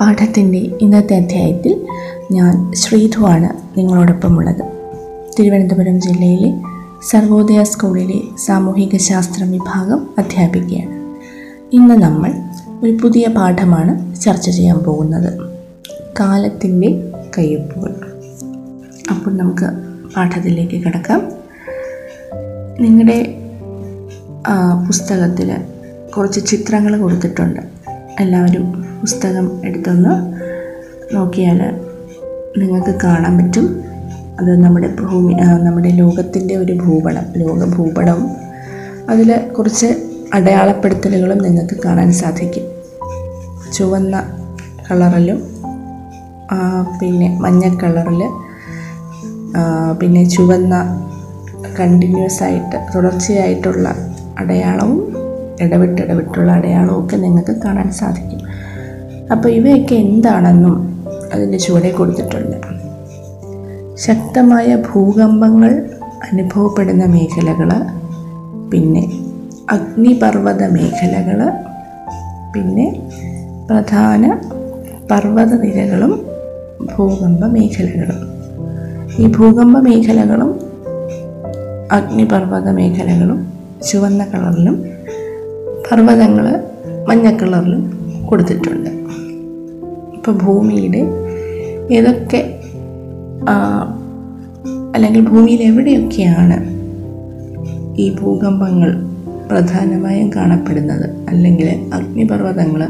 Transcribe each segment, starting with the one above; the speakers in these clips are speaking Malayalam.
പാഠത്തിന്റെ ഇന്നത്തെ അധ്യായത്തിൽ ഞാൻ ശ്രീധുവാണ് നിങ്ങളോടൊപ്പമുള്ളത്. തിരുവനന്തപുരം ജില്ലയിലെ സർവോദയ സ്കൂളിലെ സാമൂഹിക ശാസ്ത്രം വിഭാഗം അധ്യാപികയാണ്. ഇന്ന് നമ്മൾ ഒരു പുതിയ പാഠമാണ് ചർച്ച ചെയ്യാൻ പോകുന്നത്. കാലത്തിന്റെ കയ്യൊപ്പുകൾ. അപ്പോൾ നമുക്ക് പാഠത്തിലേക്ക് കിടക്കാം. നിങ്ങളുടെ പുസ്തകത്തിൽ കുറച്ച് ചിത്രങ്ങൾ കൊടുത്തിട്ടുണ്ട്. എല്ലാവരും പുസ്തകം എടുത്തൊന്ന് നോക്കിയാൽ നിങ്ങൾക്ക് കാണാൻ പറ്റും. അത് നമ്മുടെ ഭൂമി നമ്മുടെ ലോകത്തിന്റെ ഒരു ഭൂപടം ലോക ഭൂപടവും അതിൽ കുറച്ച് അടയാളപ്പെടുത്തലുകളും നിങ്ങൾക്ക് കാണാൻ സാധിക്കും. ചുവന്ന കളറിലും പിന്നെ മഞ്ഞ കളറിൽ പിന്നെ ചുവന്ന കണ്ടിന്യൂസ് ആയിട്ട് തുടർച്ചയായിട്ടുള്ള അടയാളവും ഇടവിട്ട് അടയാളമൊക്കെ നിങ്ങൾക്ക് കാണാൻ സാധിക്കും. അപ്പോൾ ഇവയൊക്കെ എന്താണെന്നും അതിന്റെ ചുവടെ കൊടുത്തിട്ടുണ്ട്. ശക്തമായ ഭൂകമ്പങ്ങൾ അനുഭവപ്പെടുന്ന മേഖലകൾ പിന്നെ അഗ്നിപർവത മേഖലകൾ പിന്നെ പ്രധാന പർവത നിരകളും ഭൂകമ്പ മേഖലകളും. ഈ ഭൂകമ്പ മേഖലകളും അഗ്നിപർവത മേഖലകളും ചുവന്ന കളറിലും പർവതങ്ങൾ മഞ്ഞ കളറിൽ കൊടുത്തിട്ടുണ്ട്. ഇപ്പോൾ ഭൂമിയുടെ ഏതൊക്കെ അല്ലെങ്കിൽ ഭൂമിയിൽ എവിടെയൊക്കെയാണ് ഈ ഭൂകമ്പങ്ങൾ പ്രധാനമായും കാണപ്പെടുന്നത്? അല്ലെങ്കിൽ അഗ്നിപർവതങ്ങൾ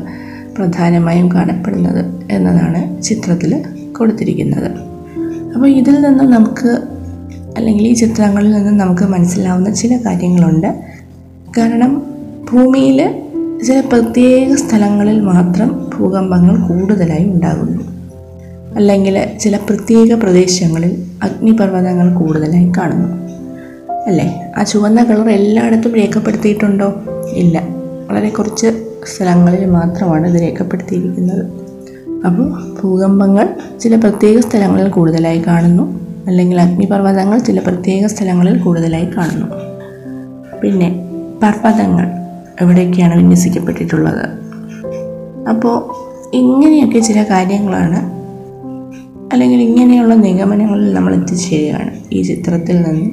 പ്രധാനമായും കാണപ്പെടുന്നത് എന്നതാണ് ചിത്രത്തിൽ കൊടുത്തിരിക്കുന്നത്. അപ്പോൾ ഇതിൽ നിന്ന് നമുക്ക് അല്ലെങ്കിൽ ഈ ചിത്രങ്ങളിൽ നിന്ന് നമുക്ക് മനസ്സിലാവുന്ന ചില കാര്യങ്ങളുണ്ട്. കാരണം ഭൂമിയിൽ ചില പ്രത്യേക സ്ഥലങ്ങളിൽ മാത്രം ഭൂകമ്പങ്ങൾ കൂടുതലായി ഉണ്ടാകുന്നു. അല്ലെങ്കിൽ ചില പ്രത്യേക പ്രദേശങ്ങളിൽ അഗ്നിപർവതങ്ങൾ കൂടുതലായി കാണുന്നു. അല്ലേ? ആ ചുവന്ന കളർ എല്ലായിടത്തും രേഖപ്പെടുത്തിയിട്ടുണ്ടോ? ഇല്ല. വളരെ കുറച്ച് സ്ഥലങ്ങളിൽ മാത്രമാണ് ഇത് രേഖപ്പെടുത്തിയിരിക്കുന്നത്. അപ്പോൾ ഭൂകമ്പങ്ങൾ ചില പ്രത്യേക സ്ഥലങ്ങളിൽ കൂടുതലായി കാണുന്നു. അല്ലെങ്കിൽ അഗ്നിപർവതങ്ങൾ ചില പ്രത്യേക സ്ഥലങ്ങളിൽ കൂടുതലായി കാണുന്നു. പിന്നെ പർവതങ്ങൾ. എവിടെയൊക്കെയാണ് വിന്യസിക്കപ്പെട്ടിട്ടുള്ളത്. അപ്പോൾ ഇങ്ങനെയൊക്കെ ചില കാര്യങ്ങളാണ് അല്ലെങ്കിൽ ഇങ്ങനെയുള്ള നിഗമനങ്ങളിൽ നമ്മൾ എത്തിച്ചേരുകയാണ് ഈ ചിത്രത്തിൽ നിന്ന്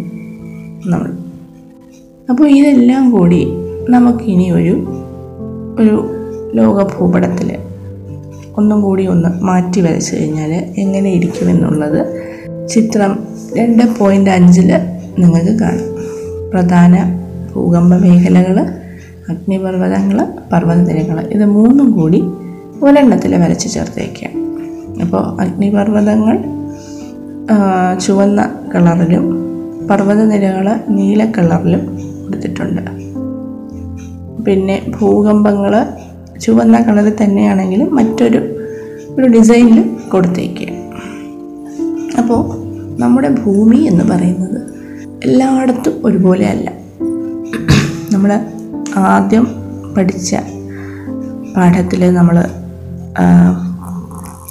നമ്മൾ. അപ്പോൾ ഇതെല്ലാം കൂടി നമുക്കിനി ഒരു ഒരു ലോക ഭൂപടത്തിൽ ഒന്നും കൂടി ഒന്ന് മാറ്റി വരച്ചു കഴിഞ്ഞാൽ എങ്ങനെ ഇരിക്കുമെന്നുള്ളത് ചിത്രം രണ്ട് പോയിന്റ് അഞ്ചിൽ നിങ്ങൾക്ക് കാണാം. പ്രധാന ഭൂകമ്പ മേഖലകൾ അഗ്നിപർവതങ്ങൾ പർവതനിരകൾ ഇത് മൂന്നും കൂടി ഒരെണ്ണത്തിൽ വരച്ച് ചേർത്തേക്കാം അപ്പോൾ അഗ്നിപർവതങ്ങൾ ചുവന്ന കളറിലും പർവതനിരകൾ നീല കളറിലും കൊടുത്തിട്ടുണ്ട്. പിന്നെ ഭൂകമ്പങ്ങൾ ചുവന്ന കളറിൽ തന്നെയാണെങ്കിലും മറ്റൊരു ഒരു ഡിസൈനിൽ കൊടുത്തേക്കുക അപ്പോൾ നമ്മുടെ ഭൂമി എന്ന് പറയുന്നത് എല്ലായിടത്തും ഒരുപോലെ അല്ല നമ്മൾ ആദ്യം പഠിച്ച പാഠത്തിൽ നമ്മൾ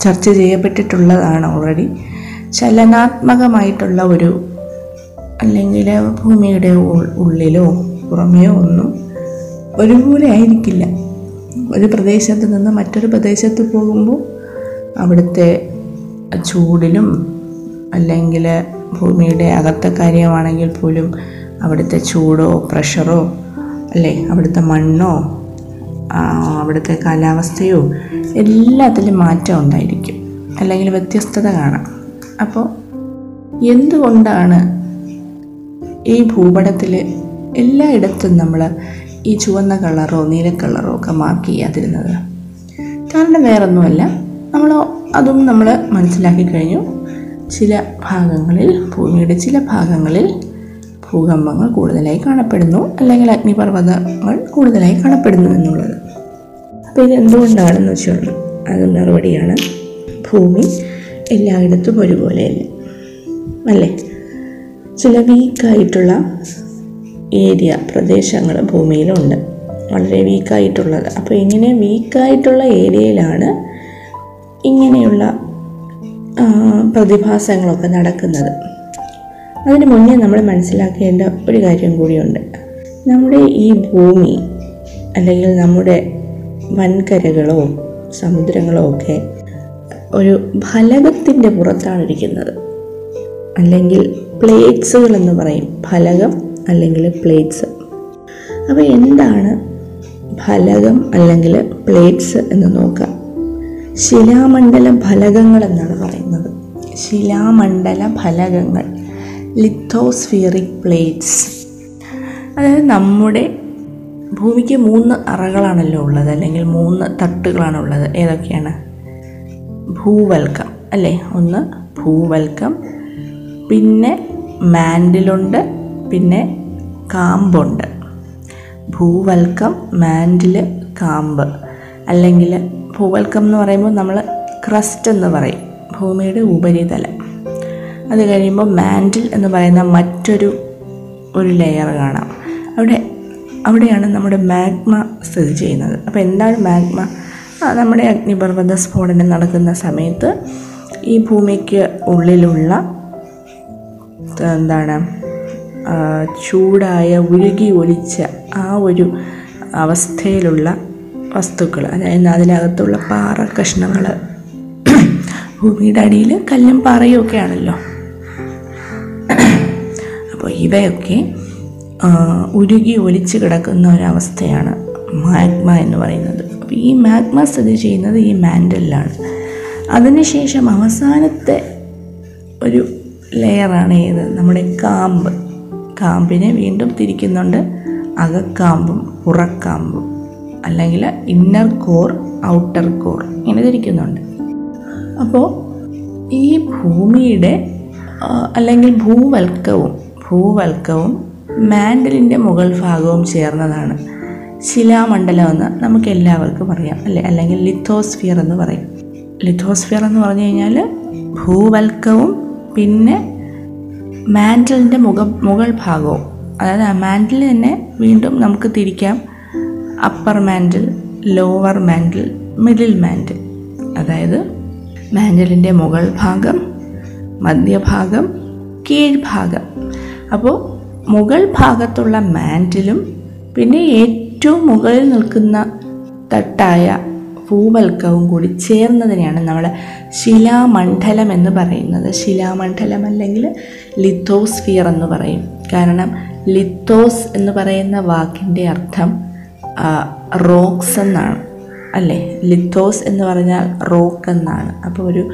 ചർച്ച ചെയ്യപ്പെട്ടിട്ടുള്ളതാണ് ഓൾറെഡി ചലനാത്മകമായിട്ടുള്ള ഒരു അല്ലെങ്കിൽ ഭൂമിയുടെ ഉള്ളിലോ പുറമെയോ ഒന്നും ഒരുപോലെ ആയിരിക്കില്ല. ഒരു പ്രദേശത്ത് നിന്ന് മറ്റൊരു പ്രദേശത്ത് പോകുമ്പോൾ അവിടുത്തെ ചൂടിലും അല്ലെങ്കിൽ ഭൂമിയുടെ അകത്തെ കാര്യമാണെങ്കിൽ പോലും അവിടുത്തെ ചൂടോ പ്രഷറോ അല്ലേ? അവിടുത്തെ മണ്ണോ അവിടുത്തെ കാലാവസ്ഥയോ എല്ലാത്തിലും മാറ്റം ഉണ്ടായിരിക്കും. അല്ലെങ്കിൽ വ്യത്യസ്തത കാണാം. അപ്പോൾ എന്തുകൊണ്ടാണ് ഈ ഭൂപടത്തിൽ എല്ലായിടത്തും നമ്മൾ ഈ ചുവന്ന കളറോ നീല കളറോ ഒക്കെ മാർക്ക് ചെയ്യാതിരുന്നത്? കാരണം വേറൊന്നുമല്ല. നമ്മൾ അതും നമ്മൾ മനസ്സിലാക്കി കഴിഞ്ഞു. ചില ഭാഗങ്ങളിൽ ഭൂമിയുടെ ചില ഭാഗങ്ങളിൽ ഭൂകമ്പങ്ങൾ കൂടുതലായി കാണപ്പെടുന്നു അല്ലെങ്കിൽ അഗ്നിപർവതങ്ങൾ കൂടുതലായി കാണപ്പെടുന്നു എന്നുള്ളത്. അപ്പോൾ ഇത് എന്തുകൊണ്ടാണെന്ന് വെച്ചാൽ അത് മറുപടിയാണ്. ഭൂമി എല്ലായിടത്തും ഒരുപോലെയല്ല അല്ലേ? ചില വീക്കായിട്ടുള്ള ഏരിയ പ്രദേശങ്ങൾ ഭൂമിയിലുണ്ട്. വളരെ വീക്കായിട്ടുള്ളത്. അപ്പോൾ ഇങ്ങനെ വീക്കായിട്ടുള്ള ഏരിയയിലാണ് ഇങ്ങനെയുള്ള പ്രതിഭാസങ്ങളൊക്കെ നടക്കുന്നത്. അതിന് മുന്നേ നമ്മൾ മനസ്സിലാക്കേണ്ട ഒരു കാര്യം കൂടിയുണ്ട്. നമ്മുടെ ഈ ഭൂമി അല്ലെങ്കിൽ നമ്മുടെ വൻകരകളോ സമുദ്രങ്ങളോ ഒക്കെ ഒരു ഫലകത്തിന്റെ പുറത്താണ് ഇരിക്കുന്നത്. അല്ലെങ്കിൽ പ്ലേറ്റ്സുകൾ എന്ന് പറയും. ഫലകം അല്ലെങ്കിൽ പ്ലേറ്റ്സ് അപ്പോൾ എന്താണ് ഫലകം അല്ലെങ്കിൽ പ്ലേറ്റ്സ് എന്ന് നോക്കാം ശിലാമണ്ഡല ഫലകങ്ങൾ എന്നാണ് പറയുന്നത്. ശിലാമണ്ഡല ഫലകങ്ങൾ. Lithospheric plates. അതായത് നമ്മുടെ ഭൂമിക്ക് മൂന്ന് അറകളാണല്ലോ ഉള്ളത് അല്ലെങ്കിൽ മൂന്ന് തട്ടുകളാണുള്ളത് ഏതൊക്കെയാണ്? ഭൂവൽക്കം അല്ലേ? ഒന്ന് ഭൂവൽക്കം പിന്നെ മാൻഡിലുണ്ട് പിന്നെ കാമ്പുണ്ട്. ഭൂവൽക്കം മാൻഡിൽ കാമ്പ്. അല്ലെങ്കിൽ ഭൂവൽക്കം എന്ന് പറയുമ്പോൾ നമ്മൾ ക്രസ്റ്റ് എന്ന് പറയും. ഭൂമിയുടെ ഉപരിതലം. അത് കഴിയുമ്പോൾ മാൻഡിൽ എന്ന് പറയുന്ന മറ്റൊരു ഒരു ലെയർ കാണാം. അവിടെ അവിടെയാണ് നമ്മുടെ മാഗ്മ സ്ഥിതി ചെയ്യുന്നത്. അപ്പോൾ എന്താണ് മാഗ്മ നമ്മുടെ അഗ്നിപർവത സ്ഫോടനം നടക്കുന്ന സമയത്ത് ഈ ഭൂമിക്ക് ഉള്ളിലുള്ള എന്താണ് ചൂടായ ഉരുകി ഒലിച്ച ആ ഒരു അവസ്ഥയിലുള്ള വസ്തുക്കൾ അതായത് അതിനകത്തുള്ള പാറ കഷ്ണങ്ങൾ ഭൂമിയുടെ അടിയിൽ കല്ലും പാറയും ഒക്കെ ആണല്ലോ അപ്പോൾ ഇവയൊക്കെ ഉരുകി ഒലിച്ച് കിടക്കുന്ന ഒരവസ്ഥയാണ് മാഗ്മ എന്ന് പറയുന്നത്. അപ്പോൾ ഈ മാഗ്മ സ്ഥിതി ചെയ്യുന്നത് ഈ മാൻഡലിലാണ്. അതിനുശേഷം അവസാനത്തെ ഒരു ലെയറാണ് ഏത്? നമ്മുടെ കാമ്പ്. കാമ്പിനെ വീണ്ടും തിരിക്കുന്നുണ്ട്. അകക്കാമ്പും പുറക്കാമ്പും അല്ലെങ്കിൽ ഇന്നർ കോർ ഔട്ടർ കോർ ഇങ്ങനെ തിരിക്കുന്നുണ്ട്. അപ്പോൾ ഈ ഭൂമിയുടെ അല്ലെങ്കിൽ ഭൂവൽക്കവും ഭൂവൽക്കവും മാൻഡലിന്റെ മുകൾ ഭാഗവും ചേർന്നതാണ്. ശിലാമണ്ഡലം എന്ന് നമുക്ക് എല്ലാവർക്കും അറിയാം അല്ലെ? അല്ലെങ്കിൽ ലിത്തോസ്ഫിയർ എന്ന് പറയും. ലിത്തോസ്ഫിയർ എന്ന് പറഞ്ഞു കഴിഞ്ഞാൽ ഭൂവൽക്കവും പിന്നെ മാൻഡലിന്റെ മുഖ മുകൾ ഭാഗവും. അതായത് ആ മാൻഡിൽ തന്നെ വീണ്ടും നമുക്ക് തിരിക്കാം. Upper mantle lower mantle middle mantle. അതായത് മാൻഡലിന്റെ മുകൾ ഭാഗം മധ്യഭാഗം കീഴ്ഭാഗം. അപ്പോൾ മുകൾ ഭാഗത്തുള്ള മാന്റിലും പിന്നെ ഏറ്റവും മുകളിൽ നിൽക്കുന്ന തട്ടായ ഭൂവൽക്കവും കൂടി ചേർന്നതിനെയാണ് നമ്മൾ ശിലാമണ്ഡലം എന്ന് പറയുന്നത്. ശിലാമണ്ഡലം അല്ലെങ്കിൽ ലിത്തോസ്ഫിയർ എന്ന് പറയും. കാരണം ലിത്തോസ് എന്ന് പറയുന്ന വാക്കിന്റെ അർത്ഥം റോക്സ് എന്നാണ്. അല്ലേ? ലിത്തോസ് എന്ന് പറഞ്ഞാൽ റോക്ക് എന്നാണ്. അപ്പോൾ ഒരു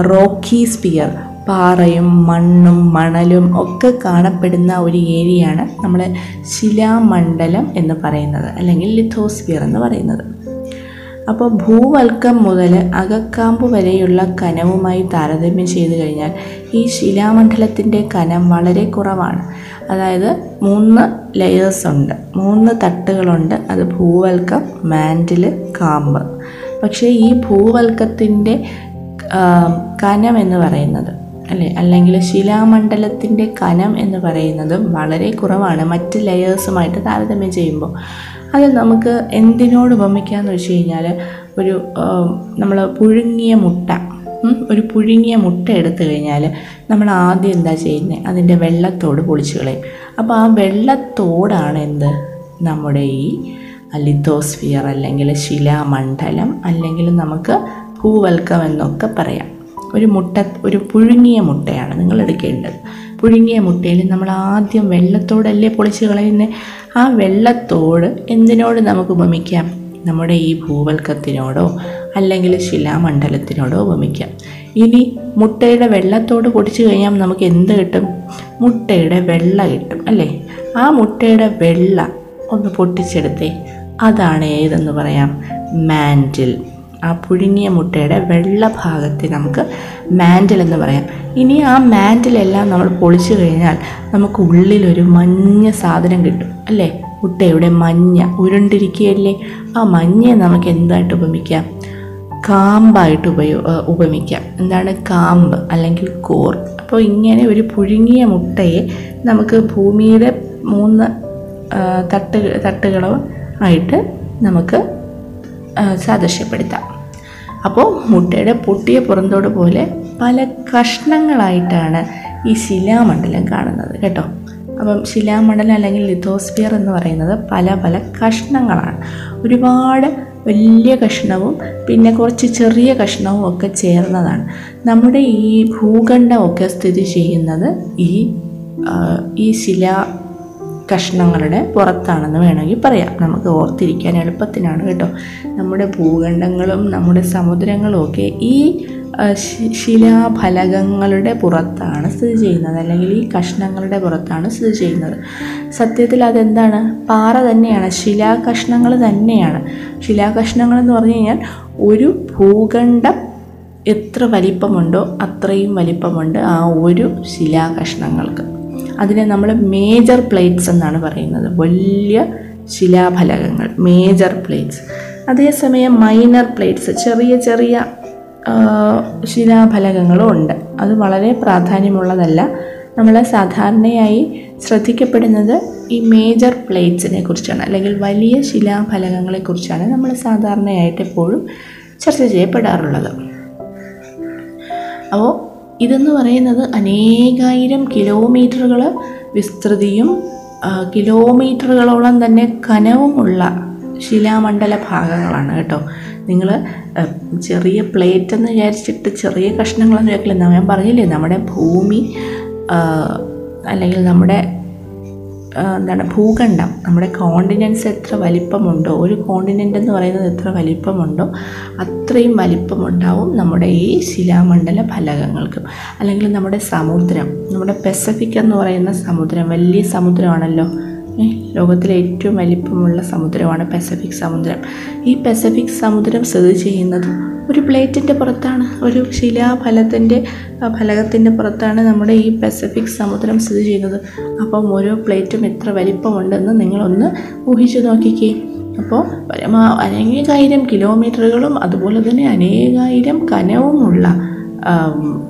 റോക്കി സ്പിയർ പാറയും മണ്ണും മണലും ഒക്കെ കാണപ്പെടുന്ന ഒരു ഏരിയയാണ് നമ്മൾ ശിലാമണ്ഡലം എന്ന് പറയുന്നത് അല്ലെങ്കിൽ ലിഥോസ്ഫിയർ എന്ന് പറയുന്നത്. അപ്പോൾ ഭൂവൽക്കം മുതൽ അകക്കാമ്പ് വരെയുള്ള കനവുമായി താരതമ്യം ചെയ്തു കഴിഞ്ഞാൽ ഈ ശിലാമണ്ഡലത്തിന്റെ കനം വളരെ കുറവാണ്. അതായത് മൂന്ന് ലെയേഴ്സ് ഉണ്ട് മൂന്ന് തട്ടുകളുണ്ട്. അത് ഭൂവൽക്കം മാൻഡിൽ കാമ്പ്. പക്ഷേ ഈ ഭൂവൽക്കത്തിന്റെ കനം എന്ന് പറയുന്നത് അല്ലെ? അല്ലെങ്കിൽ ശിലാമണ്ഡലത്തിന്റെ കനം എന്ന് പറയുന്നതും വളരെ കുറവാണ്. മറ്റ് ലെയേഴ്സുമായിട്ട് താരതമ്യം ചെയ്യുമ്പോൾ. അത് നമുക്ക് എന്തിനോട് ഉപമിക്കാന്ന് വെച്ച് കഴിഞ്ഞാൽ ഒരു നമ്മൾ പുഴുങ്ങിയ മുട്ട ഒരു പുഴുങ്ങിയ മുട്ട എടുത്തു കഴിഞ്ഞാൽ നമ്മൾ ആദ്യം എന്താ ചെയ്യുന്നത് അതിന്റെ വെള്ളത്തോട് പൊളിച്ചു കളയും. അപ്പോൾ ആ വെള്ളത്തോടാണ് എന്ത്? നമ്മുടെ ഈ ലിത്തോസ്ഫിയർ അല്ലെങ്കിൽ ശിലാമണ്ഡലം അല്ലെങ്കിൽ നമുക്ക് ഭൂവൽക്കം എന്നൊക്കെ പറയാം. ഒരു മുട്ട ഒരു പുഴുങ്ങിയ മുട്ടയാണ് നിങ്ങൾ എടുക്കേണ്ടത്. പുഴുങ്ങിയ മുട്ടയിൽ നമ്മൾ ആദ്യം വെള്ളത്തോടല്ലേ പൊളിച്ച് കളയുന്നത് ആ വെള്ളത്തോട് എന്തിനോട് നമുക്ക് ഉപമിക്കാം? നമ്മുടെ ഈ ഭൂവൽക്കത്തിനോടോ അല്ലെങ്കിൽ ശിലാമണ്ഡലത്തിനോടോ ഉപമിക്കാം. ഇനി മുട്ടയുടെ വെള്ളത്തോട് പൊടിച്ചു കഴിഞ്ഞാൽ നമുക്ക് എന്ത് കിട്ടും? മുട്ടയുടെ വെള്ള കിട്ടും അല്ലേ? ആ മുട്ടയുടെ വെള്ള ഒന്ന് പൊട്ടിച്ചെടുത്തേ. അതാണ് ഏതെന്ന് പറയാം? മാൻഡിൽ. ആ പുഴുങ്ങിയ മുട്ടയുടെ വെള്ള ഭാഗത്തെ നമുക്ക് മാൻഡിൽ എന്ന് പറയാം. ഇനി ആ മാൻഡിലെല്ലാം നമ്മൾ പൊളിച്ചു കഴിഞ്ഞാൽ നമുക്ക് ഉള്ളിലൊരു മഞ്ഞ സാധനം കിട്ടും അല്ലേ? മുട്ടയുടെ മഞ്ഞ ഉരുണ്ടിരിക്കുകയല്ലേ? ആ മഞ്ഞയെ നമുക്ക് എന്തായിട്ട് ഉപമിക്കാം? കാമ്പായിട്ട് ഉപയോ ഉപമിക്കാം. എന്താണ്? കാമ്പ് അല്ലെങ്കിൽ കോർ. അപ്പോൾ ഇങ്ങനെ ഒരു പുഴുങ്ങിയ മുട്ടയെ നമുക്ക് ഭൂമിയുടെ മൂന്ന് തട്ട് തട്ടുകളോ ആയിട്ട് നമുക്ക് സാദൃശ്യപ്പെടുത്താം. അപ്പോൾ മുട്ടയുടെ പൊട്ടിയ പുറന്തോട് പോലെ പല കഷ്ണങ്ങളായിട്ടാണ് ഈ ശിലാമണ്ഡലം കാണുന്നത് കേട്ടോ. അപ്പം ശിലാമണ്ഡലം അല്ലെങ്കിൽ ലിത്തോസ്ഫിയർ എന്ന് പറയുന്നത് പല പല കഷ്ണങ്ങളാണ്. ഒരുപാട് വലിയ കഷ്ണവും പിന്നെ കുറച്ച് ചെറിയ കഷ്ണവും ഒക്കെ ചേർന്നതാണ്. നമ്മുടെ ഈ ഭൂഖണ്ഡമൊക്കെ സ്ഥിതി ചെയ്യുന്നത് ഈ ഈ ശിലാ കഷ്ണങ്ങളുടെ പുറത്താണെന്ന് വേണമെങ്കിൽ പറയാം. നമുക്ക് ഓർത്തിരിക്കാൻ എളുപ്പത്തിനാണ് കേട്ടോ. നമ്മുടെ ഭൂഖണ്ഡങ്ങളും നമ്മുടെ സമുദ്രങ്ങളും ഒക്കെ ഈ ശിലാഫലകങ്ങളുടെ പുറത്താണ് സ്ഥിതി ചെയ്യുന്നത്. അല്ലെങ്കിൽ ഈ കഷ്ണങ്ങളുടെ പുറത്താണ് സ്ഥിതി ചെയ്യുന്നത്. സത്യത്തിൽ അതെന്താണ്? പാറ തന്നെയാണ്. ശിലാകഷ്ണങ്ങൾ തന്നെയാണ്. ശിലാകഷ്ണങ്ങൾ എന്ന് പറഞ്ഞു കഴിഞ്ഞാൽ ഒരു ഭൂഖണ്ഡം എത്ര വലിപ്പമുണ്ടോ അത്രയും വലിപ്പമുണ്ട് ആ ഒരു ശിലാകഷ്ണങ്ങൾക്ക്. അതിനെ നമ്മൾ മേജർ പ്ലേറ്റ്സ് എന്നാണ് പറയുന്നത്. വലിയ ശിലാഫലകങ്ങൾ മേജർ പ്ലേറ്റ്സ് അതേസമയം മൈനർ പ്ലേറ്റ്സ് ചെറിയ ചെറിയ ശിലാഫലകങ്ങളും ഉണ്ട്. അത് വളരെ പ്രാധാന്യമുള്ളതല്ല. നമ്മൾ സാധാരണയായി ശ്രദ്ധിക്കപ്പെടുന്നത് ഈ മേജർ പ്ലേറ്റ്സിനെ കുറിച്ചാണ് അല്ലെങ്കിൽ വലിയ ശിലാഫലകങ്ങളെക്കുറിച്ചാണ് നമ്മൾ സാധാരണയായിട്ട് എപ്പോഴും ചർച്ച ചെയ്യപ്പെടാറുള്ളത്. അപ്പോൾ ഇതെന്ന് പറയുന്നത് അനേകായിരം കിലോമീറ്ററുകൾ വിസ്തൃതിയും കിലോമീറ്ററുകളോളം തന്നെ കനവുമുള്ള ശിലാമണ്ഡല ഭാഗങ്ങളാണ് കേട്ടോ. നിങ്ങൾ ചെറിയ പ്ലേറ്റ് എന്ന് വിചാരിച്ചിട്ട് ചെറിയ കഷ്ണങ്ങളെന്ന് വെക്കില്ല ഞാൻ പറഞ്ഞില്ലേ നമ്മുടെ ഭൂമി അല്ലെങ്കിൽ നമ്മുടെ എന്താണ് ഭൂഖണ്ഡം. നമ്മുടെ കോണ്ടിനൻസ് എത്ര വലിപ്പമുണ്ടോ ഒരു കോണ്ടിനെന്റ് എന്ന് പറയുന്നത് എത്ര വലിപ്പമുണ്ടോ അത്രയും വലിപ്പമുണ്ടാവും നമ്മുടെ ഈ ശിലാമണ്ഡല ഫലകങ്ങൾക്കും. അല്ലെങ്കിൽ നമ്മുടെ സമുദ്രം. നമ്മുടെ പെസഫിക് എന്ന് പറയുന്ന സമുദ്രം വലിയ സമുദ്രമാണല്ലോ. ലോകത്തിലെ ഏറ്റവും വലിപ്പമുള്ള സമുദ്രമാണ് പസഫിക് സമുദ്രം. ഈ പസഫിക് സമുദ്രം സ്ഥിതി ചെയ്യുന്നത് ഒരു പ്ലേറ്റിന്റെ പുറത്താണ് ഒരു ശിലാഫലത്തിന്റെ ഫലകത്തിന്റെ പുറത്താണ് നമ്മുടെ ഈ പസഫിക് സമുദ്രം സ്ഥിതി ചെയ്യുന്നത്. അപ്പം ഓരോ പ്ലേറ്റും എത്ര വലിപ്പമുണ്ടെന്ന് നിങ്ങളൊന്ന് ഊഹിച്ചു നോക്കിക്കേ. അപ്പോൾ പരമാ അനേകായിരം കിലോമീറ്ററുകളും അതുപോലെ തന്നെ അനേകായിരം കനവുമുള്ള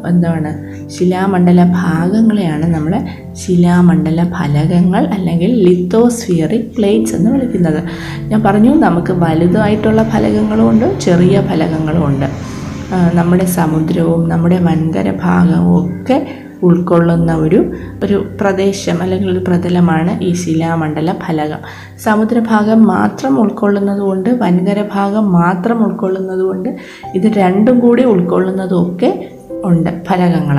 എന്താണ് ശിലാമണ്ഡല ഭാഗങ്ങളെയാണ് നമ്മൾ ശിലാമണ്ഡല ഫലകങ്ങൾ അല്ലെങ്കിൽ ലിത്തോസ്ഫിയറിക് പ്ലേറ്റ്സ് എന്ന് വിളിക്കുന്നത്. ഞാൻ പറഞ്ഞു നമുക്ക് വലുതായിട്ടുള്ള ഫലകങ്ങളുമുണ്ട് ചെറിയ ഫലകങ്ങളുമുണ്ട് നമ്മുടെ സമുദ്രവും നമ്മുടെ വൻകര ഭാഗവും ഒക്കെ ഉൾക്കൊള്ളുന്ന ഒരു ഒരു പ്രദേശം അല്ലെങ്കിൽ ഒരു പ്രതലമാണ് ഈ ശിലാമണ്ഡല ഫലകം സമുദ്രഭാഗം മാത്രം ഉൾക്കൊള്ളുന്നതുകൊണ്ട് വൻകര ഭാഗം മാത്രം ഉൾക്കൊള്ളുന്നതുകൊണ്ട് ഇത് രണ്ടും കൂടി ഉൾക്കൊള്ളുന്നതും ഒക്കെ ഉണ്ട് ഫലകങ്ങൾ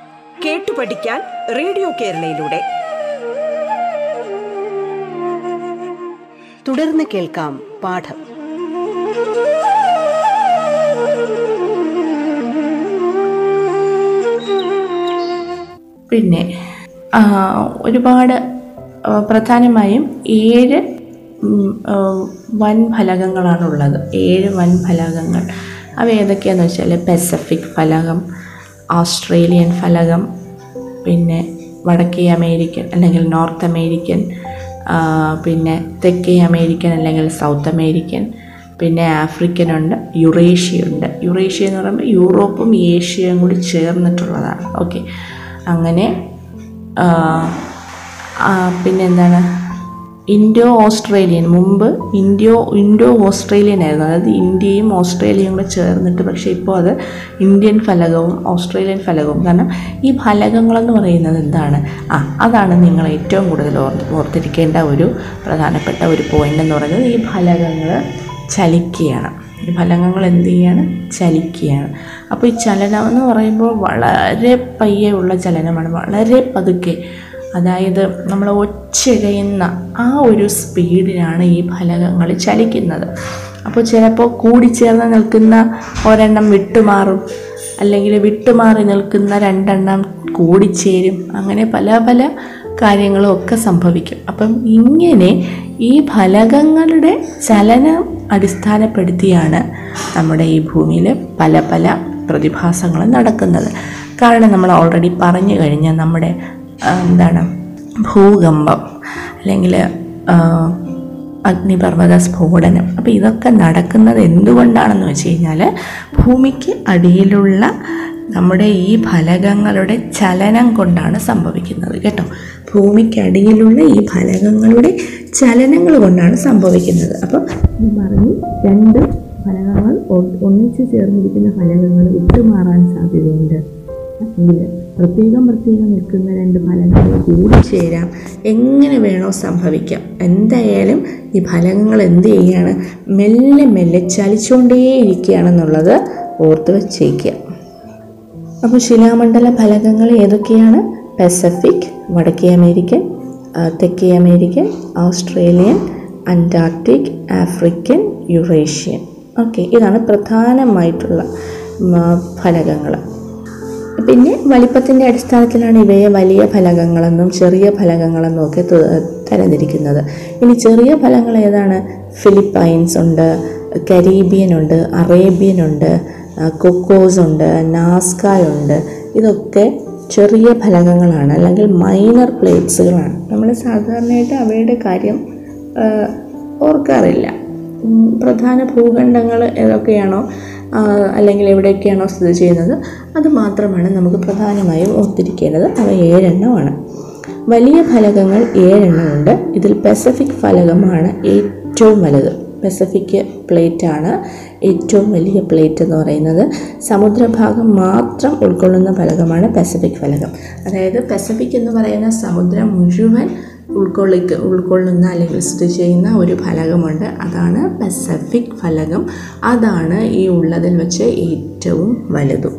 കേട്ടു പഠിക്കാൻ റേഡിയോ കേരളയിലൂടെ. തുടർന്ന് കേൾക്കാം പാഠം. പിന്നെ ഒരുപാട് പ്രധാനമായും ഏഴ് വൻഫലകങ്ങളാണുള്ളത് ആ, വൻ ഫലകങ്ങളാണുള്ളത് ഏഴ് വൻ ഫലകങ്ങൾ അവ ഏതൊക്കെയാണെന്ന് വെച്ചാൽ പെസഫിക് ഫലകം ഓസ്ട്രേലിയൻ ഫലകം പിന്നെ വടക്കേ അമേരിക്കൻ അല്ലെങ്കിൽ നോർത്ത് അമേരിക്കൻ പിന്നെ തെക്കേ അമേരിക്കൻ അല്ലെങ്കിൽ സൗത്ത് അമേരിക്കൻ പിന്നെ ആഫ്രിക്കൻ ഉണ്ട് യുറേഷ്യ ഉണ്ട്. യുറേഷ്യ എന്ന് പറയുമ്പോൾ യൂറോപ്പും ഏഷ്യയും കൂടി ചേർന്നിട്ടുള്ളതാണ്. ഓക്കെ. അങ്ങനെ ആ, ആ, പിന്നെ എന്താണ്? Indo Australian. മുമ്പ് ഇൻഡോ ഇൻഡോ ഓസ്ട്രേലിയൻ ആയിരുന്നു. അതായത് ഇന്ത്യയും ഓസ്ട്രേലിയയും കൂടെ ചേർന്നിട്ട് പക്ഷേ ഇപ്പോൾ അത് ഇന്ത്യൻ ഫലകവും ഓസ്ട്രേലിയൻ ഫലകവും. കാരണം ഈ ഫലകങ്ങളെന്ന് പറയുന്നത് എന്താണ്? ആ അതാണ് നിങ്ങൾ ഏറ്റവും കൂടുതൽ ഓർത്തിരിക്കേണ്ട ഒരു പ്രധാനപ്പെട്ട ഒരു പോയിന്റ് എന്ന് പറയുന്നത് ഈ ഫലകങ്ങൾ ചലിക്കുകയാണ്. ഈ ഫലകങ്ങൾ എന്ത് ചെയ്യാണ്? ചലിക്കുകയാണ്. അപ്പോൾ ഈ ചലനം എന്ന് പറയുമ്പോൾ വളരെ പയ്യെ ഉള്ള ചലനമാണ്. വളരെ പതുക്കെ അതായത് നമ്മൾ ഒച്ചിഴയുന്ന ആ ഒരു സ്പീഡിലാണ് ഈ ഫലകങ്ങൾ ചലിക്കുന്നത്. അപ്പോൾ ചിലപ്പോൾ കൂടിച്ചേർന്ന് നിൽക്കുന്ന ഒരെണ്ണം വിട്ടുമാറും അല്ലെങ്കിൽ വിട്ടുമാറി നിൽക്കുന്ന രണ്ടെണ്ണം കൂടിച്ചേരും. അങ്ങനെ പല പല കാര്യങ്ങളും ഒക്കെ സംഭവിക്കും. അപ്പം ഇങ്ങനെ ഈ ഫലകങ്ങളുടെ ചലനം അടിസ്ഥാനപ്പെടുത്തിയാണ് നമ്മുടെ ഈ ഭൂമിയിൽ പല പല പ്രതിഭാസങ്ങളും നടക്കുന്നത്. കാരണം നമ്മൾ ഓൾറെഡി പറഞ്ഞു കഴിഞ്ഞാൽ നമ്മുടെ എന്താണ് ഭൂകമ്പം അല്ലെങ്കിൽ അഗ്നിപർവത സ്ഫോടനം. അപ്പോൾ ഇതൊക്കെ നടക്കുന്നത് എന്തുകൊണ്ടാണെന്ന് വെച്ച് കഴിഞ്ഞാൽ ഭൂമിക്ക് അടിയിലുള്ള നമ്മുടെ ഈ ഫലകങ്ങളുടെ ചലനം കൊണ്ടാണ് സംഭവിക്കുന്നത് കേട്ടോ. ഭൂമിക്കടിയിലുള്ള ഈ ഫലകങ്ങളുടെ ചലനങ്ങൾ കൊണ്ടാണ് സംഭവിക്കുന്നത്. അപ്പോൾ ഞാൻ പറഞ്ഞു രണ്ട് ഫലകങ്ങൾ ഒന്നിച്ചു ചേർന്നിരിക്കുന്ന ഫലകങ്ങൾ വിട്ടുമാറാൻ സാധ്യതയുണ്ട്. അല്ലെങ്കിൽ പ്രത്യേകം പ്രത്യേകം നിൽക്കുന്ന രണ്ട് ഫലങ്ങൾ കൂടിച്ചേരാം എങ്ങനെ വേണോ സംഭവിക്കാം. എന്തായാലും ഈ ഫലങ്ങൾ എന്ത് ചെയ്യുകയാണ് മെല്ലെ മെല്ലെ ചലിച്ചുകൊണ്ടേയിരിക്കുകയാണെന്നുള്ളത് ഓർത്ത് വച്ചേക്കുക. അപ്പോൾ ശിലാമണ്ഡല ഫലകങ്ങൾ ഏതൊക്കെയാണ്? പസഫിക് വടക്കേ അമേരിക്കൻ തെക്കേ American Australian Antarctic African Eurasian. Okay ഇതാണ് പ്രധാനമായിട്ടുള്ള ഫലകങ്ങൾ. പിന്നെ വലിപ്പത്തിന്റെ അടിസ്ഥാനത്തിലാണ് ഇവയെ വലിയ ഫലകങ്ങളെന്നും ചെറിയ ഫലകങ്ങളെന്നും ഒക്കെ തരംതിരിക്കുന്നത്. ഇനി ചെറിയ ഫലങ്ങൾ ഏതാണ്? ഫിലിപ്പൈൻസ് ഉണ്ട് കരീബിയൻ ഉണ്ട് അറേബ്യൻ ഉണ്ട് കൊക്കോസ് ഉണ്ട് നാസ്കായ് ഉണ്ട്. ഇതൊക്കെ ചെറിയ ഫലകങ്ങളാണ് അല്ലെങ്കിൽ മൈനർ പ്ലേറ്റ്സുകളാണ് നമ്മൾ സാധാരണയായിട്ട് അവയുടെ കാര്യം ഓർക്കാറില്ല. പ്രധാന ഭൂഖണ്ഡങ്ങൾ ഏതൊക്കെയാണോ അല്ലെങ്കിൽ എവിടെയൊക്കെയാണോ സ്ഥിതി ചെയ്യുന്നത് അത് മാത്രമാണ് നമുക്ക് പ്രധാനമായും ഓർത്തിരിക്കേണ്ടത്. അവ ഏഴെണ്ണമാണ്. വലിയ ഫലകങ്ങൾ ഏഴെണ്ണമുണ്ട് ഇതിൽ പസഫിക് ഫലകമാണ് ഏറ്റവും വലുത്. പസഫിക് പ്ലേറ്റാണ് ഏറ്റവും വലിയ പ്ലേറ്റ് എന്ന് പറയുന്നത്. സമുദ്രഭാഗം മാത്രം ഉൾക്കൊള്ളുന്ന ഫലകമാണ് പസഫിക് ഫലകം. അതായത് പസഫിക് എന്ന് പറയുന്ന സമുദ്രം മുഴുവൻ ഉൾക്കൊള്ളിക്ക ഉൾക്കൊള്ളുന്ന അല്ലെങ്കിൽ സ്ഥിതി ചെയ്യുന്ന ഒരു ഫലകമുണ്ട്. അതാണ് പസഫിക് ഫലകം. അതാണ് ഈ ഉള്ളതിൽ വെച്ച് ഏറ്റവും വലുതും.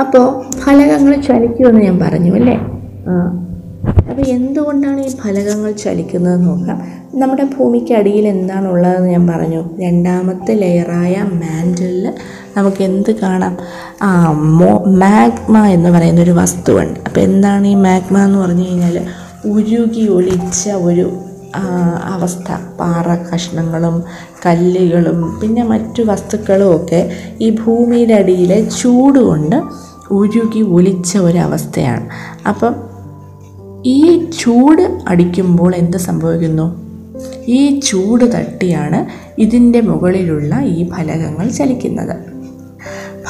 അപ്പോൾ ഫലകങ്ങൾ ചലിക്കുമെന്ന് ഞാൻ പറഞ്ഞു അല്ലേ? അപ്പോൾ എന്തുകൊണ്ടാണ് ഈ ഫലകങ്ങൾ ചലിക്കുന്നത് നോക്കാം. നമ്മുടെ ഭൂമിക്കടിയിൽ എന്താണുള്ളതെന്ന് ഞാൻ പറഞ്ഞു. രണ്ടാമത്തെ ലെയറായ മാൻഡലിൽ നമുക്ക് എന്ത് കാണാം? മോ മാഗ്മ എന്ന് പറയുന്ന ഒരു വസ്തുവുണ്ട്. അപ്പോൾ എന്താണ് ഈ മാഗ്മ എന്ന് പറഞ്ഞു കഴിഞ്ഞാൽ ഉരുകി ഒലിച്ച ഒരു അവസ്ഥ. പാറ കഷ്ണങ്ങളും കല്ലുകളും പിന്നെ മറ്റു വസ്തുക്കളും ഒക്കെ ഈ ഭൂമിയുടെ അടിയിലെ ചൂട് കൊണ്ട് ഉരുകി ഒലിച്ച ഒരവസ്ഥയാണ് അപ്പം ഈ ചൂട് അടിക്കുമ്പോൾ എന്ത് സംഭവിക്കുന്നു? ഈ ചൂട് തട്ടിയാണ് ഇതിന്റെ മുകളിലുള്ള ഈ ഫലകങ്ങൾ ചലിക്കുന്നത്.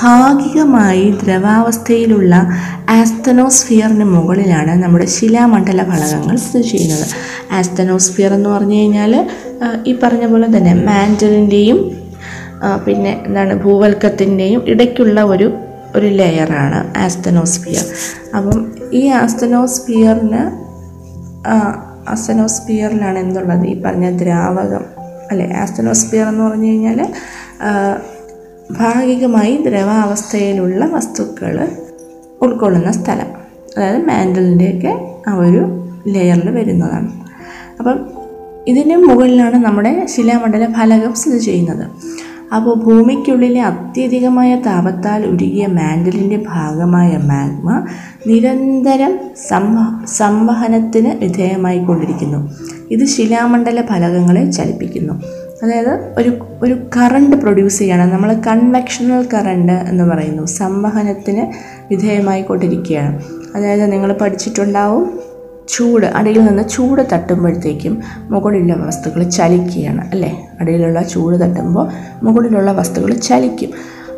ഭാഗികമായി ദ്രവാവസ്ഥയിലുള്ള ആസ്തനോസ്ഫിയറിന് മുകളിലാണ് നമ്മുടെ ശിലാമണ്ഡല ഫലകങ്ങൾ സ്ഥിതി ചെയ്യുന്നത്. ആസ്തനോസ്ഫിയർ എന്ന് പറഞ്ഞു കഴിഞ്ഞാൽ ഈ പറഞ്ഞ പോലെ തന്നെ മാൻഡലിന്റെയും പിന്നെ എന്താണ് ഭൂവൽക്കത്തിന്റെയും ഇടയ്ക്കുള്ള ഒരു ഒരു ലെയറാണ് ആസ്തനോസ്ഫിയർ. അപ്പം ഈ ആസ്തനോസ്ഫിയറിന് ആസ്തനോസ്ഫിയറിലാണ് എന്തുള്ളത്? ഈ പറഞ്ഞ ദ്രാവകം അല്ലെ? ആസ്തനോസ്ഫിയർ എന്ന് പറഞ്ഞു കഴിഞ്ഞാൽ ഭാഗികമായി ദ്രവാവസ്ഥയിലുള്ള വസ്തുക്കൾ ഉൾക്കൊള്ളുന്ന സ്ഥലം. അതായത് മാൻഡലിന്റെയൊക്കെ ആ ഒരു ലെയറിൽ വരുന്നതാണ്. അപ്പം ഇതിന് മുകളിലാണ് നമ്മുടെ ശിലാമണ്ഡല ഫലകം സ്ഥിതി ചെയ്യുന്നത്. അപ്പോൾ ഭൂമിക്കുള്ളിലെ അത്യധികമായ താപത്താൽ ഉരുകിയ മാൻഡലിന്റെ ഭാഗമായ മാഗ്മ നിരന്തരം സംവ സംവഹനത്തിന് വിധേയമായിക്കൊണ്ടിരിക്കുന്നു. ഇത് ശിലാമണ്ഡല ഫലകങ്ങളെ ചലിപ്പിക്കുന്നു. അതായത് ഒരു ഒരു കറണ്ട് പ്രൊഡ്യൂസ് ചെയ്യണം. നമ്മൾ കൺവെക്ഷണൽ കറണ്ട് എന്ന് പറയുന്നു. സംവഹനത്തിന് വിധേയമായിക്കൊണ്ടിരിക്കുകയാണ്. അതായത് നിങ്ങൾ പഠിച്ചിട്ടുണ്ടാവും ചൂട് അടിയിൽ നിന്ന് ചൂട് തട്ടുമ്പോഴത്തേക്കും മുകളിലുള്ള വസ്തുക്കൾ ചലിക്കുകയാണ് അല്ലേ? അടിയിലുള്ള ചൂട് തട്ടുമ്പോൾ മുകളിലുള്ള വസ്തുക്കൾ ചലിക്കും.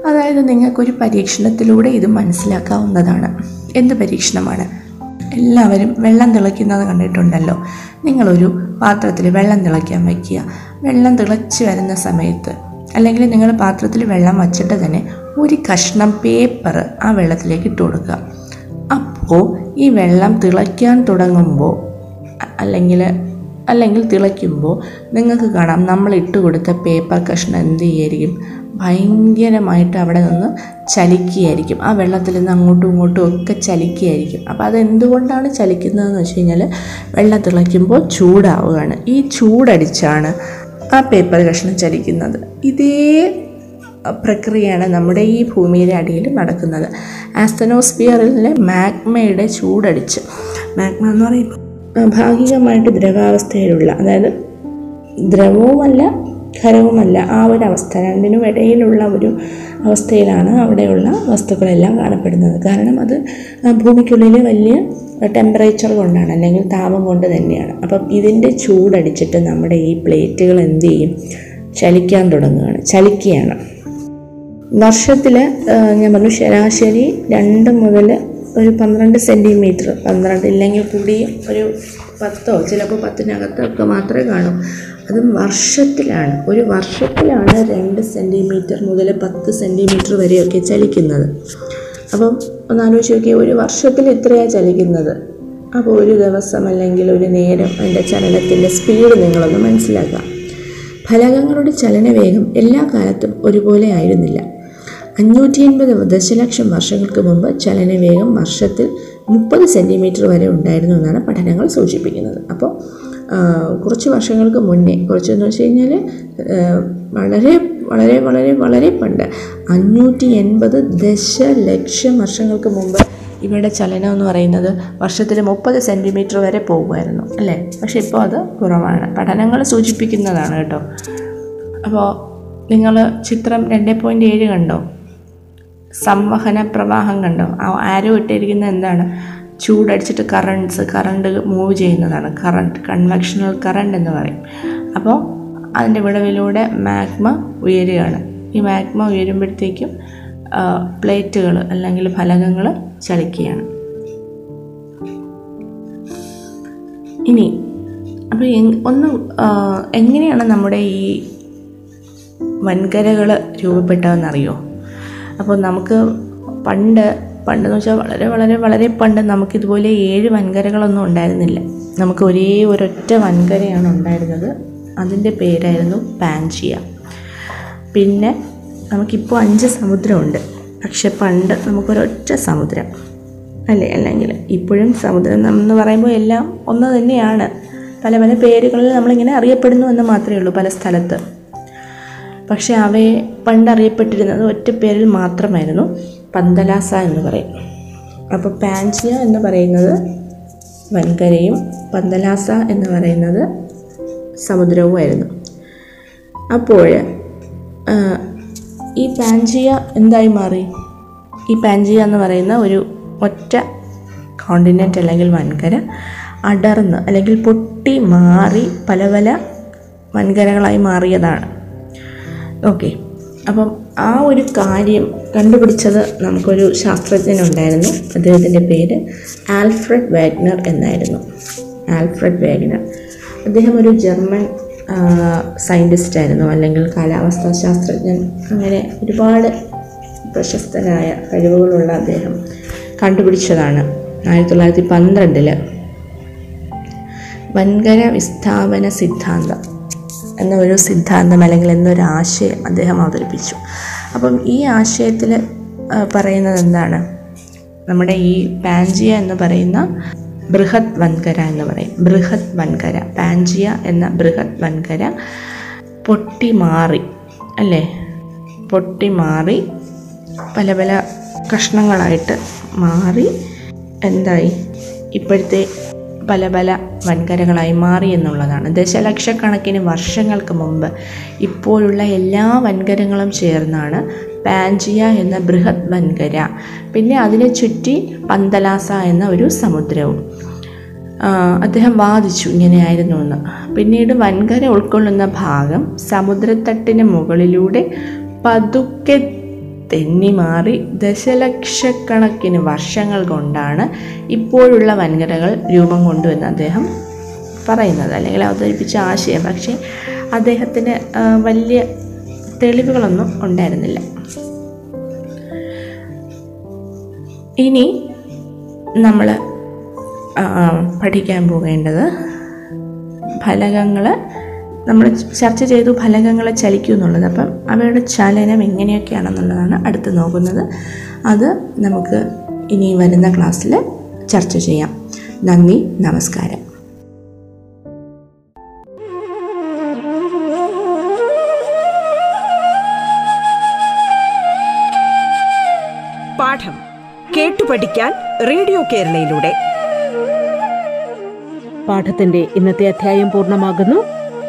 അതായത് നിങ്ങൾക്കൊരു പരീക്ഷണത്തിലൂടെ ഇത് മനസ്സിലാക്കാവുന്നതാണ്. എന്ത് പരീക്ഷണമാണ്? എല്ലാവരും വെള്ളം തിളയ്ക്കുന്നത് കണ്ടിട്ടുണ്ടല്ലോ. നിങ്ങളൊരു പാത്രത്തിൽ വെള്ളം തിളയ്ക്കാൻ വയ്ക്കുക വെള്ളം തിളച്ച് വരുന്ന സമയത്ത് അല്ലെങ്കിൽ നിങ്ങൾ പാത്രത്തിൽ വെള്ളം വച്ചിട്ട് തന്നെ ഒരു കഷ്ണം പേപ്പർ ആ വെള്ളത്തിലേക്ക് ഇട്ട് കൊടുക്കുക. അപ്പോൾ ഈ വെള്ളം തിളയ്ക്കാൻ തുടങ്ങുമ്പോൾ അല്ലെങ്കിൽ അല്ലെങ്കിൽ തിളയ്ക്കുമ്പോൾ നിങ്ങൾക്ക് കാണാം നമ്മൾ ഇട്ട് കൊടുത്ത പേപ്പർ കഷ്ണം എന്ത് ചെയ്യായിരിക്കും? ഭയങ്കരമായിട്ട് അവിടെ നിന്ന് ചലിക്കുകയായിരിക്കും. ആ വെള്ളത്തിൽ നിന്ന് അങ്ങോട്ടും ഇങ്ങോട്ടും ഒക്കെ ചലിക്കുകയായിരിക്കും. അപ്പോൾ അതെന്തുകൊണ്ടാണ് ചലിക്കുന്നതെന്ന് വെച്ച് കഴിഞ്ഞാൽ വെള്ളം തിളയ്ക്കുമ്പോൾ ചൂടാവുകയാണ്. ഈ ചൂടടിച്ചാണ് ആ പേപ്പർ കഷ്ണം ചലിക്കുന്നത് ഇതേ പ്രക്രിയയാണ് നമ്മുടെ ഈ ഭൂമിയുടെ അടിയിൽ നടക്കുന്നത്. ആസ്തനോസ്ഫിയറിലെ മാഗ്മയുടെ ചൂടടിച്ച്. മാഗ്മ എന്ന് പറയുമ്പോൾ ഭാഗികമായിട്ട് ദ്രവാവസ്ഥയിലുള്ള അതായത് ദ്രവവുമല്ല ഖരവുമല്ല ആ ഒരു അവസ്ഥ രണ്ടിനും ഇടയിലുള്ള ഒരു അവസ്ഥയിലാണ് അവിടെയുള്ള വസ്തുക്കളെല്ലാം കാണപ്പെടുന്നത്. കാരണം അത് ഭൂമിക്കുള്ളിൽ വലിയ ടെമ്പറേച്ചർ കൊണ്ടാണ് അല്ലെങ്കിൽ താപം കൊണ്ട് തന്നെയാണ്. അപ്പം ഇതിന്റെ ചൂടടിച്ചിട്ട് നമ്മുടെ ഈ പ്ലേറ്റുകൾ എന്ത് ചെയ്യും? ചലിക്കാൻ തുടങ്ങുകയാണ്. ചലിക്കുകയാണ്. വർഷത്തിൽ ഞാൻ പറഞ്ഞു ശരാശരി രണ്ട് മുതൽ ഒരു പന്ത്രണ്ട് സെന്റിമീറ്റർ പന്ത്രണ്ട് ഇല്ലെങ്കിൽ കൂടി ഒരു പത്തോ ചിലപ്പോൾ പത്തിനകത്തോ ഒക്കെ മാത്രമേ കാണൂ. അതും വർഷത്തിലാണ്. ഒരു വർഷത്തിലാണ് രണ്ട് സെന്റിമീറ്റർ മുതൽ പത്ത് സെന്റിമീറ്റർ വരെയൊക്കെ ചലിക്കുന്നത്. അപ്പം ഒന്ന് ആലോചിച്ച് നോക്കിയാൽ ഒരു വർഷത്തിൽ ഇത്രയാണ് ചലിക്കുന്നത്. അപ്പോൾ ഒരു ദിവസം അല്ലെങ്കിൽ ഒരു നേരം അതിന്റെ ചലനത്തിന്റെ സ്പീഡ് നിങ്ങളൊന്ന് മനസ്സിലാക്കുക. ഫലകങ്ങളുടെ ചലനവേഗം എല്ലാ കാലത്തും ഒരുപോലെ ആയിരുന്നില്ല. അഞ്ഞൂറ്റി എൺപത് ദശലക്ഷം വർഷങ്ങൾക്ക് മുമ്പ് ചലനവേഗം വർഷത്തിൽ മുപ്പത് സെന്റിമീറ്റർ വരെ ഉണ്ടായിരുന്നു എന്നാണ് പഠനങ്ങൾ സൂചിപ്പിക്കുന്നത്. അപ്പോൾ കുറച്ച് വർഷങ്ങൾക്ക് മുന്നേ കുറച്ചെന്ന് വെച്ച് കഴിഞ്ഞാൽ വളരെ വളരെ വളരെ വളരെ പണ്ട് അഞ്ഞൂറ്റി എൺപത് ദശലക്ഷം വർഷങ്ങൾക്ക് മുമ്പ് ഇവയുടെ ചലനം എന്ന് പറയുന്നത് വർഷത്തിൽ മുപ്പത് സെന്റിമീറ്റർ വരെ പോകുമായിരുന്നു അല്ലേ? പക്ഷെ ഇപ്പോൾ അത് കുറവാണ്. പഠനങ്ങൾ സൂചിപ്പിക്കുന്നതാണ് കേട്ടോ. അപ്പോൾ നിങ്ങൾ ചിത്രം രണ്ട് പോയിന്റ് ഏഴ് കണ്ടോ? സംവഹന പ്രവാഹം കണ്ടോ? ആ ആരോ ഇട്ടിരിക്കുന്നത് എന്താണ്? ചൂടടിച്ചിട്ട് കറണ്ട്സ് കറണ്ട് മൂവ് ചെയ്യുന്നതാണ്. കറണ്ട് കൺവെക്ഷണൽ കറണ്ട് എന്ന് പറയും. അപ്പോൾ അതിന്റെ വിടവിലൂടെ മാഗ്മ ഉയരുകയാണ്. ഈ മാഗ്മ ഉയരുമ്പോഴത്തേക്കും പ്ലേറ്റുകൾ അല്ലെങ്കിൽ ഫലകങ്ങൾ ചലിക്കുകയാണ്. ഇനി അപ്പോൾ ഒന്ന് എങ്ങനെയാണ് നമ്മുടെ ഈ വൻകരകൾ രൂപപ്പെട്ടതെന്നറിയോ? അപ്പോൾ നമുക്ക് പണ്ട് പണ്ടെന്ന് വെച്ചാൽ വളരെ വളരെ വളരെ പണ്ട് നമുക്കിതുപോലെ ഏഴ് വൻകരകളൊന്നും ഉണ്ടായിരുന്നില്ല. നമുക്ക് ഒരേ ഒരൊറ്റ വൻകരയാണ് ഉണ്ടായിരുന്നത്. അതിന്റെ പേരായിരുന്നു പാൻജിയ. പിന്നെ നമുക്കിപ്പോൾ അഞ്ച് സമുദ്രമുണ്ട്. പക്ഷെ പണ്ട് നമുക്കൊരൊറ്റ സമുദ്രം. അല്ലേ? അല്ലെങ്കിൽ ഇപ്പോഴും സമുദ്രം എന്ന് പറയുമ്പോൾ എല്ലാം ഒന്ന് തന്നെയാണ്. പല പല പേരുകളിൽ നമ്മളിങ്ങനെ അറിയപ്പെടുന്നു എന്ന് മാത്രമേ ഉള്ളൂ പല സ്ഥലത്ത്. പക്ഷേ അവയെ പണ്ടറിയപ്പെട്ടിരുന്നത് ഒറ്റ പേരിൽ മാത്രമായിരുന്നു. പന്തലാസ എന്ന് പറയും. അപ്പോൾ പാൻജിയ എന്ന് പറയുന്നത് വൻകരയും പന്തലാസ എന്ന് പറയുന്നത് സമുദ്രവുമായിരുന്നു അപ്പോൾ ഈ പാൻജിയ എന്തായി മാറി? ഈ പാൻജിയ എന്ന് പറയുന്ന ഒരു ഒറ്റ കോണ്ടിനെന്റ് അല്ലെങ്കിൽ വൻകര അടർന്ന് അല്ലെങ്കിൽ പൊട്ടി മാറി പല പല വൻകരകളായി മാറിയതാണ്. ഓക്കെ അപ്പം ആ ഒരു കാര്യം കണ്ടുപിടിച്ചത് നമുക്കൊരു ശാസ്ത്രജ്ഞനുണ്ടായിരുന്നു. അദ്ദേഹത്തിന്റെ പേര് ആൽഫ്രഡ് വാഗ്നർ എന്നായിരുന്നു. Alfred Wegener. അദ്ദേഹം ഒരു ജർമ്മൻ സയന്റിസ്റ്റ് ആയിരുന്നു അല്ലെങ്കിൽ കാലാവസ്ഥാ ശാസ്ത്രജ്ഞൻ. അങ്ങനെ ഒരുപാട് പ്രശസ്തനായ കഴിവുകളുള്ള അദ്ദേഹം കണ്ടുപിടിച്ചതാണ്. ആയിരത്തി തൊള്ളായിരത്തി പന്ത്രണ്ടിൽ വൻകര വിസ്ഥാപന സിദ്ധാന്തം. എന്ന ഒരു സിദ്ധാന്തം അല്ലെങ്കിൽ എന്നൊരു ആശയം അദ്ദേഹം അവതരിപ്പിച്ചു. അപ്പം ഈ ആശയത്തിൽ പറയുന്നത് എന്താണ്? നമ്മുടെ ഈ പാൻജിയ എന്ന് പറയുന്ന ബൃഹത് വൻകര എന്ന് പറയും. ബൃഹത് വൻകര. പാൻജിയ എന്ന ബൃഹത് വൻകര പൊട്ടി മാറി അല്ലേ? പൊട്ടി മാറി പല പല കഷ്ണങ്ങളായിട്ട് മാറി എന്തായി? ഇപ്പോഴത്തെ പല പല വൻകരകളായി മാറി എന്നുള്ളതാണ്. ദശലക്ഷക്കണക്കിന് വർഷങ്ങൾക്ക് മുമ്പ് ഇപ്പോഴുള്ള എല്ലാ വൻകരങ്ങളും ചേർന്നാണ് പാൻജിയ എന്ന ബൃഹത് വൻകര. പിന്നെ അതിനെ ചുറ്റി പന്തലാസ എന്ന ഒരു സമുദ്രവും. അദ്ദേഹം വാദിച്ചു ഇങ്ങനെയായിരുന്നു എന്ന്. പിന്നീട് വൻകര ഉൾക്കൊള്ളുന്ന ഭാഗം സമുദ്രത്തട്ടിന് മുകളിലൂടെ പതുക്കെ തെന്നി മാറി ദശലക്ഷക്കണക്കിന് വർഷങ്ങൾ കൊണ്ടാണ് ഇപ്പോഴുള്ള വൻകരകൾ രൂപം കൊണ്ടുവന്ന് അദ്ദേഹം പറയുന്നത് അല്ലെങ്കിൽ അവതരിപ്പിച്ച ആശയം. പക്ഷേ അദ്ദേഹത്തിന് വലിയ തെളിവുകളൊന്നും ഉണ്ടായിരുന്നില്ല. ഇനി നമ്മൾ പഠിക്കാൻ പോകേണ്ടത് ഫലകങ്ങൾ നമ്മൾ ചർച്ച ചെയ്തു ഫലകങ്ങളെ ചലിക്കും എന്നുള്ളത്. അപ്പം അവയുടെ ചലനം എങ്ങനെയൊക്കെയാണെന്നുള്ളതാണ് അടുത്ത് നോക്കുന്നത്. അത് നമുക്ക് ഇനി വരുന്ന ക്ലാസ്സിൽ ചർച്ച ചെയ്യാം. നന്ദി നമസ്കാരം. പാഠം കേട്ടു പഠിക്കാൻ റേഡിയോ കേരളയിലൂടെ. പാഠത്തിന്റെ ഇന്നത്തെ അധ്യായം പൂർണമാകുന്നു.